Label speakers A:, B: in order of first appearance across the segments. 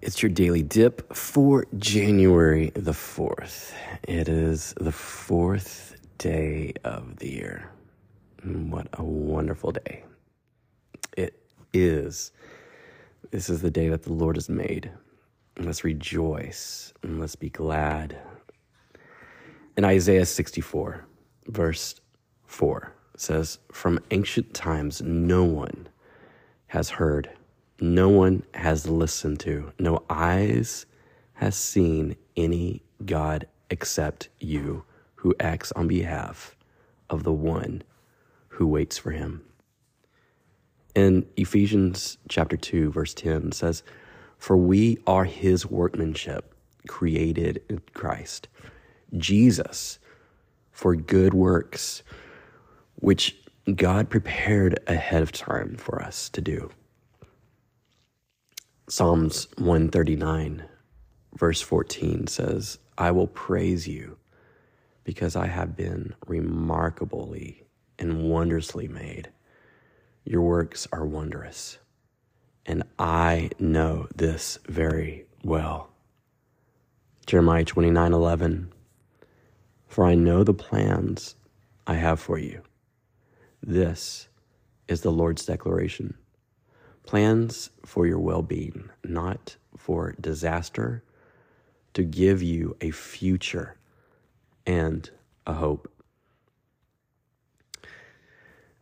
A: It's your daily dip for January the 4th. It is the fourth day of the year. Mm, what a wonderful day. It is. This is the day that the Lord has made. Let's rejoice and let's be glad. In Isaiah 64, verse 4, says, From ancient times, no one has heard no one has listened to, no eyes has seen any God except you who acts on behalf of the one who waits for him. In Ephesians chapter 2 verse 10 says, "For we are his workmanship, created in Christ Jesus for good works which God prepared ahead of time for us to do." Psalms 139, verse 14 says, I will praise you because I have been remarkably and wondrously made. Your works are wondrous, and I know this very well. Jeremiah 29 11, For I know the plans I have for you. This is the Lord's declaration plans for your well being, not for disaster, to give you a future and a hope.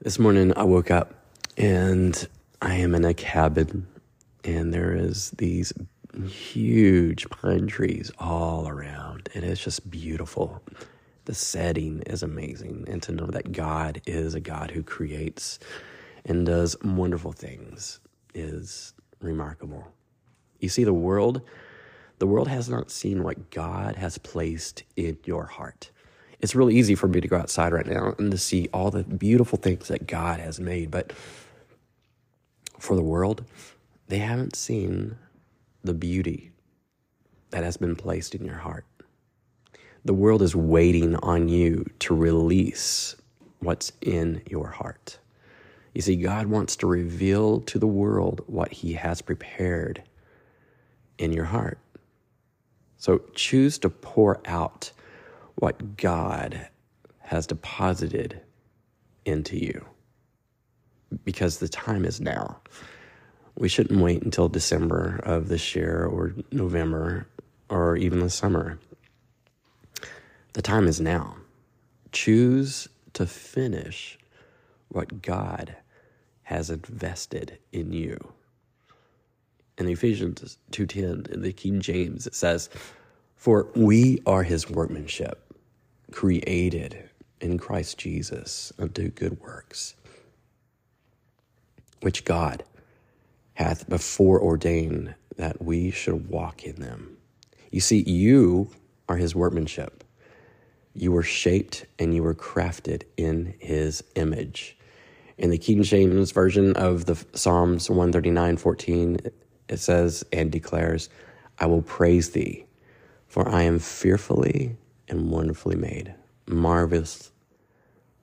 A: This morning I woke up and I am in a cabin and there is these huge pine trees all around and it's just beautiful. The setting is amazing and to know that God is a God who creates and does wonderful things is remarkable. You see, the world, the world has not seen what God has placed in your heart. It's really easy for me to go outside right now and to see all the beautiful things that God has made, but for the world, they haven't seen the beauty that has been placed in your heart. The world is waiting on you to release what's in your heart. You see, God wants to reveal to the world what He has prepared in your heart. So choose to pour out what God has deposited into you because the time is now. We shouldn't wait until December of this year or November or even the summer. The time is now. Choose to finish what God has invested in you. In Ephesians 2:10 in the King James it says, "For we are his workmanship, created in Christ Jesus unto good works, which God hath before ordained that we should walk in them." You see, you are his workmanship. You were shaped and you were crafted in his image. In the King James version of the Psalms 139 14, it says and declares, I will praise thee, for I am fearfully and wonderfully made. Marvelous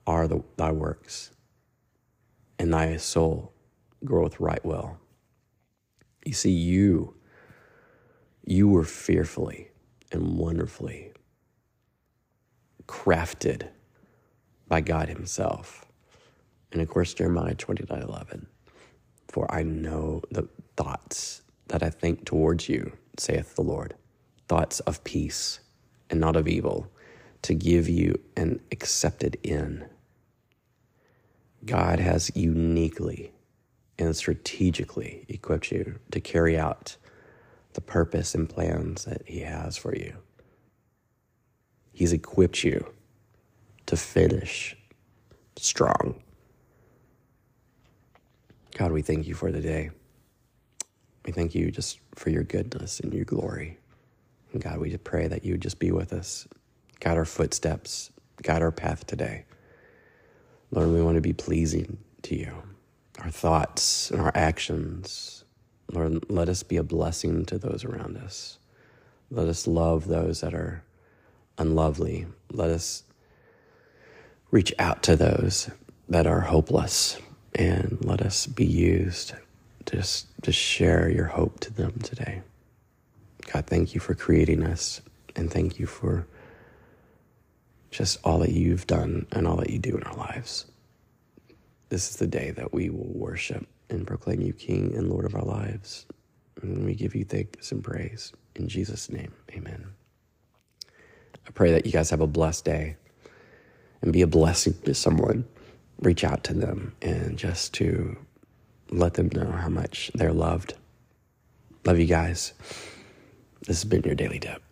A: are the, thy works, and thy soul groweth right well. You see, you, you were fearfully and wonderfully crafted by God Himself. And of course, Jeremiah 29 11. For I know the thoughts that I think towards you, saith the Lord, thoughts of peace and not of evil, to give you an accepted end. God has uniquely and strategically equipped you to carry out the purpose and plans that He has for you. He's equipped you to finish strong. God, we thank you for the day. We thank you just for your goodness and your glory. And God, we pray that you would just be with us, guide our footsteps, guide our path today. Lord, we want to be pleasing to you. Our thoughts and our actions, Lord, let us be a blessing to those around us. Let us love those that are unlovely. Let us reach out to those that are hopeless and let us be used just to share your hope to them today. God, thank you for creating us and thank you for just all that you've done and all that you do in our lives. This is the day that we will worship and proclaim you King and Lord of our lives. And we give you thanks and praise. In Jesus' name, amen. I pray that you guys have a blessed day and be a blessing to someone. Reach out to them and just to let them know how much they're loved. Love you guys. This has been your Daily Dip.